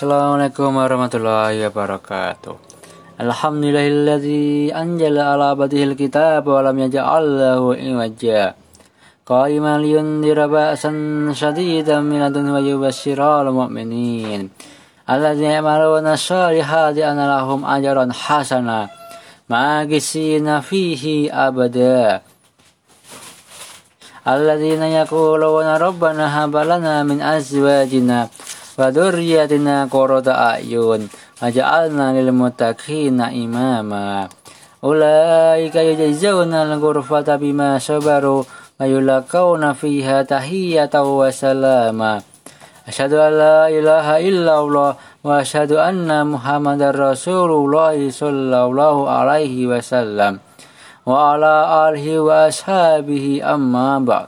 Assalamualaikum warahmatullahi wabarakatuh. Alhamdulillahilladzi anjala ala abadihil kitab wa lam yaja'allahu iwaja. Qaiman liyundira ba'san syadidam minadun wa yubashira yubashshiral mu'minin. Alladzi ya'maluna as-salihati anna lahum ajaran hasana Ma'agisina fihi abada. Alladzina yaquluna rabbana hab lana min azwajina وذريتنا قرة أعين وجعلنا للمتقين إماما أولئك يجزون الغرفة بما صبروا ويلقون فيها تحية وسلاما أشهد أن لا إله إلا الله وأشهد أن محمد رسول الله صلى الله عليه وسلم وعلى آله وأصحابه أما بعد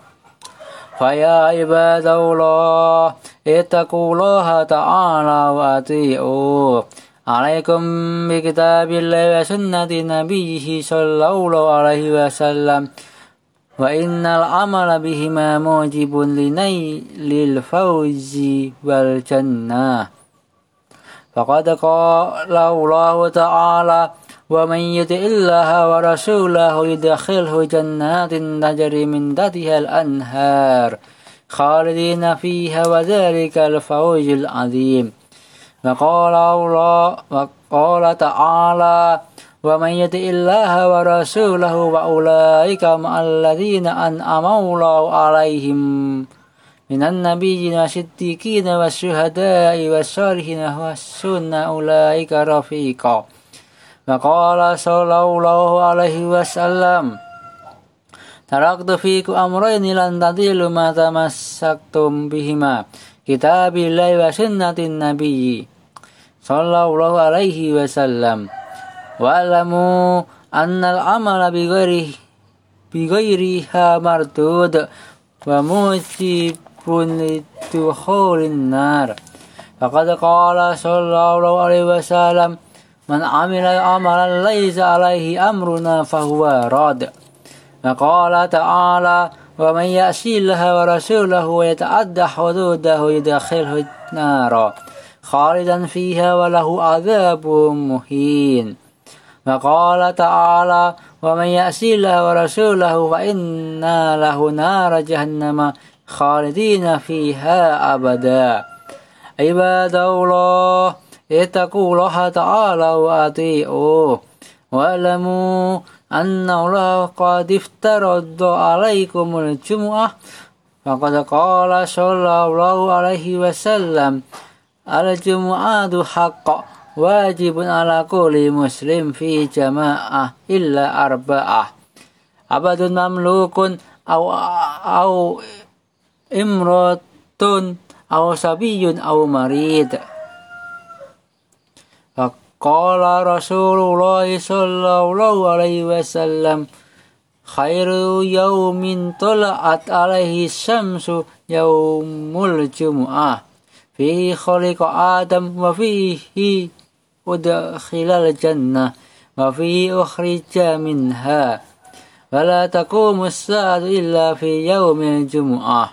فيا عباد الله اتقوا الله تعالى وأطيعوه عليكم بكتاب الله وسنة نبيه صلى الله عليه وسلم. وإن العمل بهما موجب لنيل الفوز والجنة. فقد قال الله تعالى ومن يطع الله ورسوله يدخله جنات تجري من تحتها الأنهار. خالدين فيها وذلك الفوز العظيم. وقال الله وقال تعالى ومن يطع الله ورسوله وأولئك مع الذين أنعم الله عليهم من النبيين والصديقين والشهداء والصالحين والسنة أولئك رفيقا. وقال صلى الله عليه وسلم تركت فيكم أمرين لن تضلوا ما تمسكتم بهما. كتاب الله وسنة النبي صلى الله عليه وسلم. واعلموا أن العمل بغيره بغيرها مردود وموجب لدخول النار. فقد قال صلى الله عليه وسلم من عمل عملا ليس عليه أمرنا فهو راد. وقال تعالى ومن يأسي الله ورسوله ويتعدى حدوده يدخله النار خالدا فيها وله عذاب مهين. وقال تعالى ومن يأسي الله ورسوله فإن له نار جهنم خالدين فيها أبدا. عباد الله اتقوا الله تعالى وأطيعوه واعلموا أن الله قد افترض عليكم الجمعة. فقد قال صلى الله عليه وسلم الجمعة حق واجب على كل مسلم في جماعة إلا أربعة. عبد مملوك أو أو امرأة أو صبي أو مريض. فقال رسول الله صلى الله عليه وسلم خير يوم طلعت عليه الشمس يوم الجمعة. فيه خلق آدم وفيه أدخل الجنة وفيه أخرج منها. ولا تقوم الساعة إلا في يوم الجمعة.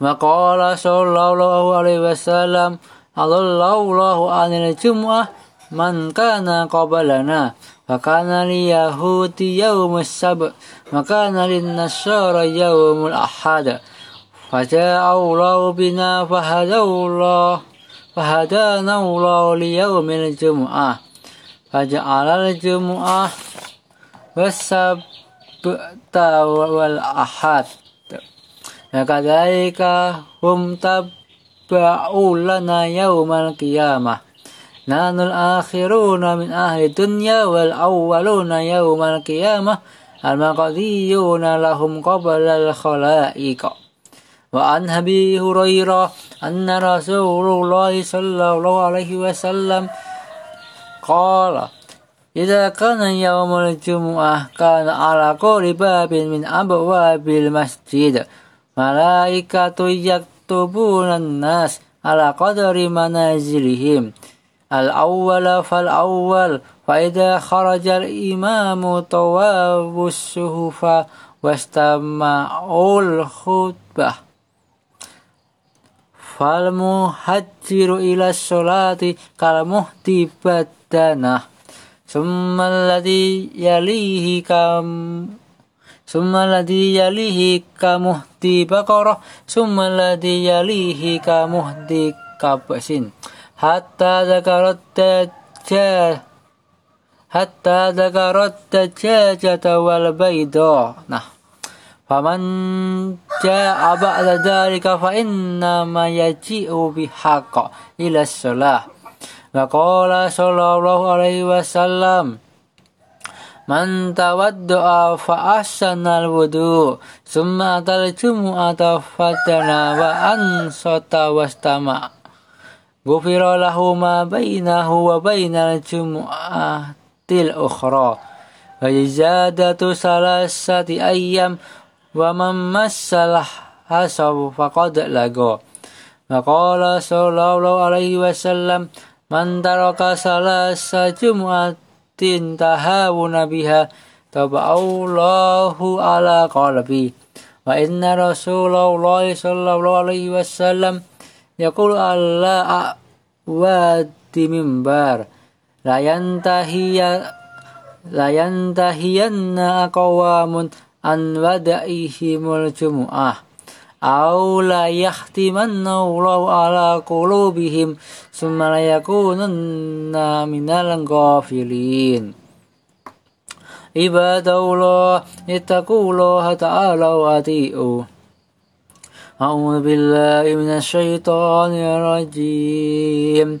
وقال صلى الله عليه وسلم أضل الله عن الجمعة من كان قبلنا فكان لليهود يوم السبت وكان للنصارى يوم الأحد فجاء الله بنا فهدى الله فهدانا الله ليوم الجمعة فجعل الجمعة والسبت والأحد وكذلك هم تبعوا لنا يوم القيامة. نحن الآخرون من أهل الدنيا والأولون يوم القيامة. المقضيون لهم قبل الخلائق. وعن أبي هريرة أن رسول الله صلى الله عليه وسلم قال إذا كان يوم الجمعة كان على كل باب من أبواب المسجد. ملائكة يكتبون الناس على قدر منازلهم. الأول فالأول فإذا خرج الإمام طواب الصحف واستمعوا الخطبة. فالمهجر إلى الصلاة كالمهدي بدنه ثم الذي يليه كم ثم الذي يليه كمهدي بقرة ثم الذي يليه كمهدي كبس حتى ذكر الدجاج حتى ذكر الدجاجة والبيضاء nah فمن جاء بعد ذلك فإنما يجيء بحق إلى الصلاة وقال صلى الله عليه وسلم من تودع فأحسن الوضوء ثم أتى الجمعة فتنا وأنصت واستمع. غفر له ما بينه وبين الجمعة الأخرى. وزيادة ثلاثة أيام ومن مس الحسب فقد لقى وقال صلى الله عليه وسلم من ترك ثلاث جمعة تهاون بها تبع الله على قلبي وإن رسول الله صلى الله عليه وسلم يقول على وادي منبر لا ينتهي لا ينتهين أقوام عن ودعهم الجمعة أو لا يختمن الله على قلوبهم ثم لا يكونن من الغافلين. عباد الله اتقوا الله تعالى وأطيعوا. أعوذ بالله من الشيطان الرجيم.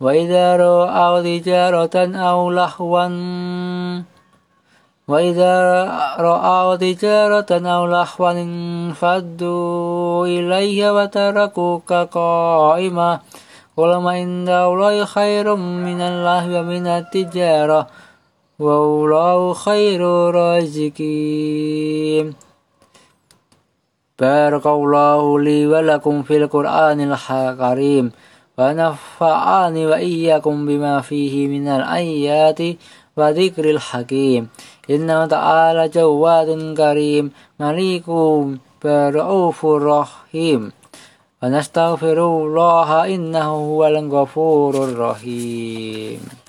وإذا رأوا تجارة أو لهوا وإذا رأوا تجارة أو لهوا انفضوا إليها وتركوك قائما قل ما عند الله خير من الله ومن التجارة والله خير الرازقين بارك الله لي ولكم في القرآن الكريم ونفعني وإياكم بما فيه من الآيات وذكر الحكيم. إنه تعالى جواد كريم مليك برؤوف رحيم. ونستغفر الله إنه هو الغفور الرحيم.